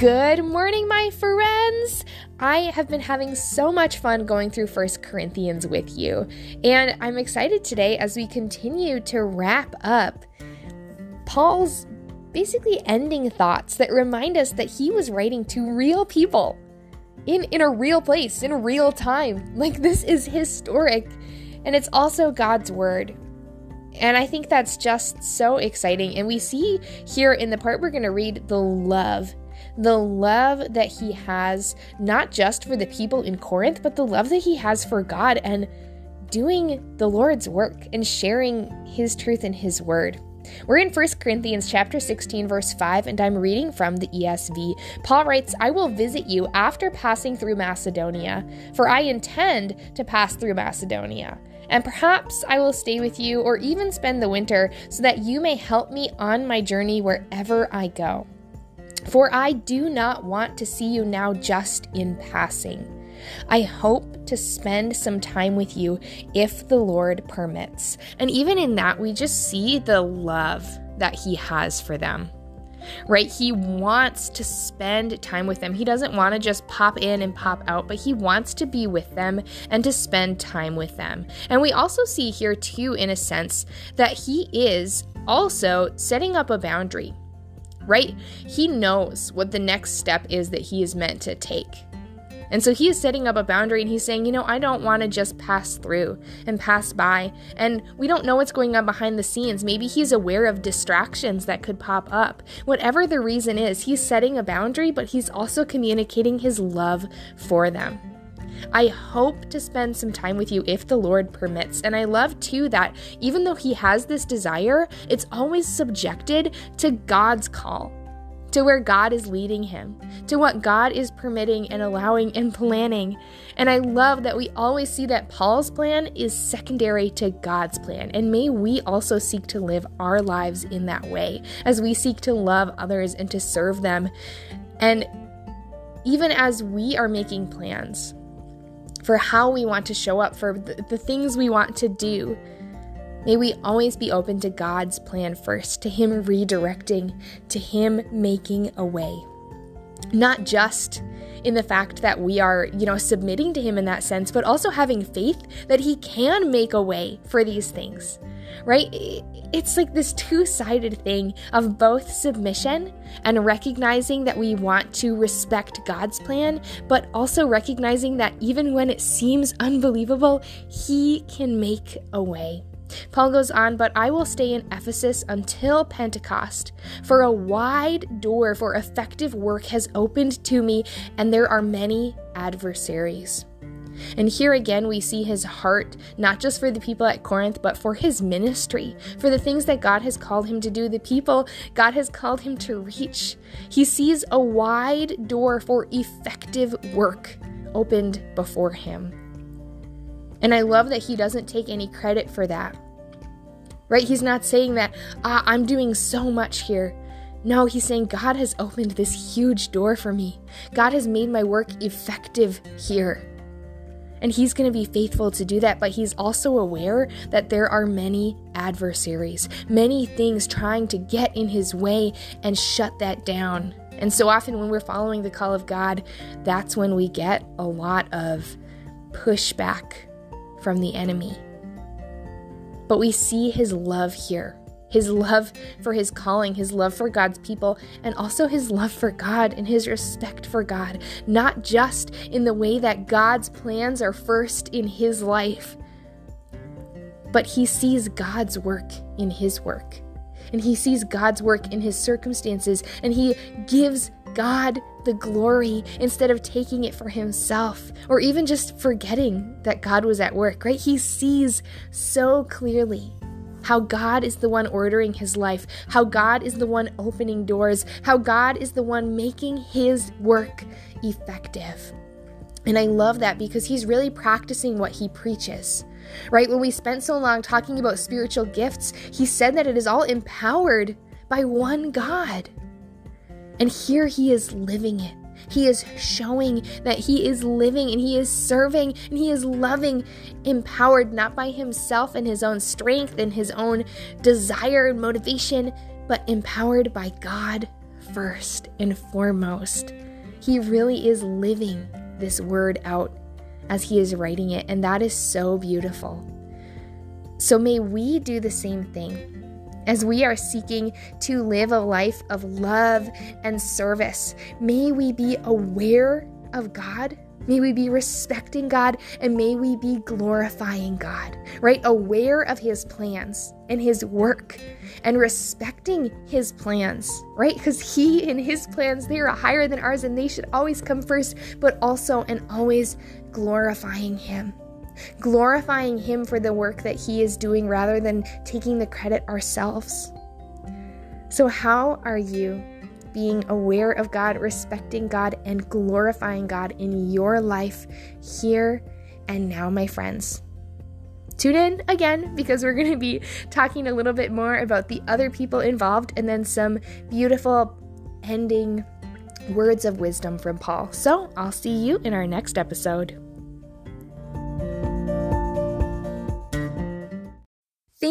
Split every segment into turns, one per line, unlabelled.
Good morning, my friends! I have been having so much fun going through First Corinthians with you, and I'm excited today as we continue to wrap up Paul's basically ending thoughts that remind us that he was writing to real people in, in a real place, in real time. Like, this is historic, and it's also God's word. And I think that's just so exciting. And we see here in the part we're going to read the love the love that he has, not just for the people in Corinth, but the love that he has for God and doing the Lord's work and sharing his truth and his word. We're in 1 Corinthians chapter 16 verse 5 and I'm reading from the ESV. Paul writes, "I will visit you after passing through Macedonia, for I intend to pass through Macedonia." And perhaps I will stay with you or even spend the winter so that you may help me on my journey wherever I go. For I do not want to see you now just in passing. I hope to spend some time with you if the Lord permits. And even in that, we just see the love that He has for them. Right? He wants to spend time with them. He doesn't want to just pop in and pop out, but he wants to be with them and to spend time with them. And we also see here, too, in a sense, that he is also setting up a boundary right? He knows what the next step is that he is meant to take. And so he is setting up a boundary and he's saying, you know, I don't want to just pass through and pass by. And we don't know what's going on behind the scenes. Maybe he's aware of distractions that could pop up. Whatever the reason is, he's setting a boundary, but he's also communicating his love for them. I hope to spend some time with you if the Lord permits. And I love too that even though he has this desire, it's always subjected to God's call, to where God is leading him, to what God is permitting and allowing and planning. And I love that we always see that Paul's plan is secondary to God's plan. And may we also seek to live our lives in that way as we seek to love others and to serve them. And even as we are making plans, for how we want to show up, for the, the things we want to do. May we always be open to God's plan first, to Him redirecting, to Him making a way. Not just in the fact that we are, you know, submitting to Him in that sense, but also having faith that He can make a way for these things right? It's like this two sided thing of both submission and recognizing that we want to respect God's plan, but also recognizing that even when it seems unbelievable, He can make a way. Paul goes on, but I will stay in Ephesus until Pentecost, for a wide door for effective work has opened to me, and there are many adversaries. And here again, we see his heart, not just for the people at Corinth, but for his ministry, for the things that God has called him to do, the people God has called him to reach. He sees a wide door for effective work opened before him. And I love that he doesn't take any credit for that. Right? He's not saying that, ah, I'm doing so much here. No, he's saying God has opened this huge door for me. God has made my work effective here. And he's going to be faithful to do that, but he's also aware that there are many adversaries, many things trying to get in his way and shut that down. And so often, when we're following the call of God, that's when we get a lot of pushback from the enemy. But we see his love here his love for his calling, his love for God's people, and also his love for God and his respect for God, not just in the way that God's plans are first in his life, but he sees God's work in his work. And he sees God's work in his circumstances, and he gives God the glory instead of taking it for himself or even just forgetting that God was at work, right? He sees so clearly how God is the one ordering his life, how God is the one opening doors, how God is the one making his work effective. And I love that because he's really practicing what he preaches. Right? When we spent so long talking about spiritual gifts, he said that it is all empowered by one God. And here he is living it. He is showing that he is living and he is serving and he is loving, empowered not by himself and his own strength and his own desire and motivation, but empowered by God first and foremost. He really is living this word out as he is writing it, and that is so beautiful. So may we do the same thing as we are seeking to live a life of love and service. May we be aware of God May we be respecting God and may we be glorifying God, right? Aware of His plans and His work and respecting His plans, right? Because He and His plans, they are higher than ours and they should always come first, but also and always glorifying Him. Glorifying Him for the work that He is doing rather than taking the credit ourselves. So, how are you being aware of God, respecting God, and glorifying God in your life here and now, my friends. Tune in again because we're going to be talking a little bit more about the other people involved and then some beautiful ending words of wisdom from Paul. So I'll see you in our next episode.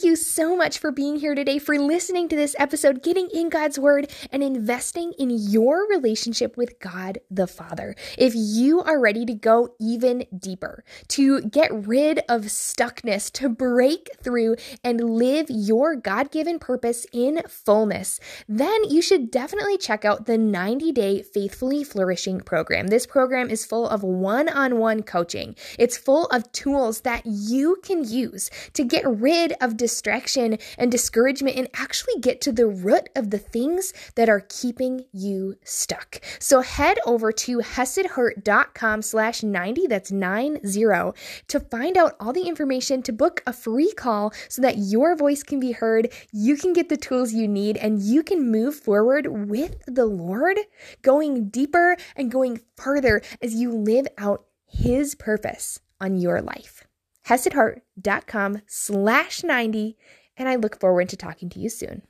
Thank you so much for being here today, for listening to this episode, getting in God's Word, and investing in your relationship with God the Father. If you are ready to go even deeper, to get rid of stuckness, to break through and live your God given purpose in fullness, then you should definitely check out the 90 day Faithfully Flourishing program. This program is full of one on one coaching, it's full of tools that you can use to get rid of of distraction and discouragement and actually get to the root of the things that are keeping you stuck. So head over to hesedheart.com slash 90, that's 90, to find out all the information to book a free call so that your voice can be heard, you can get the tools you need, and you can move forward with the Lord, going deeper and going further as you live out His purpose on your life hesedheart.com slash 90, and I look forward to talking to you soon.